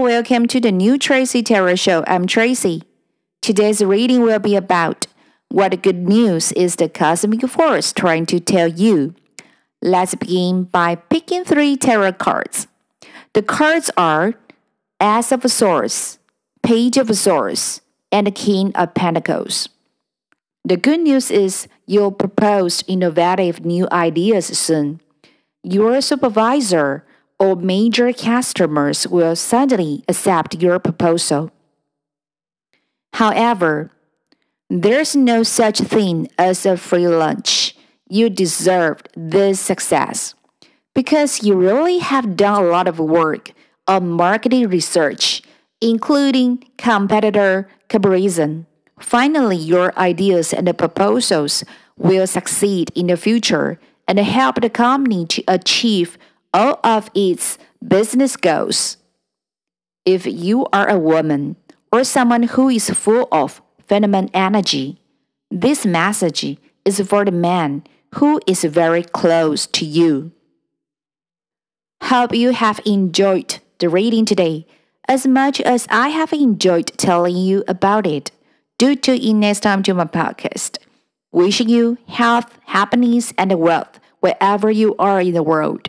welcome to the new Tracy Tarot Show. I'm Tracy. Today's reading will be about what good news is the cosmic force trying to tell you. Let's begin by picking three tarot cards. The cards are Ace of Swords, Page of Swords, and King of Pentacles. The good news is you'll propose innovative new ideas soon. Your supervisor or major customers will suddenly accept your proposal. However, there's no such thing as a free lunch. You deserved this success because you really have done a lot of work on marketing research, including competitor comparison. Finally, your ideas and proposals will succeed in the future and help the company to achieve all of its business goals. If you are a woman or someone who is full of feminine energy, this message is for the man who is very close to you. Hope you have enjoyed the reading today as much as I have enjoyed telling you about it. Do tune in next time to my podcast. Wishing you health, happiness, and wealth wherever you are in the world.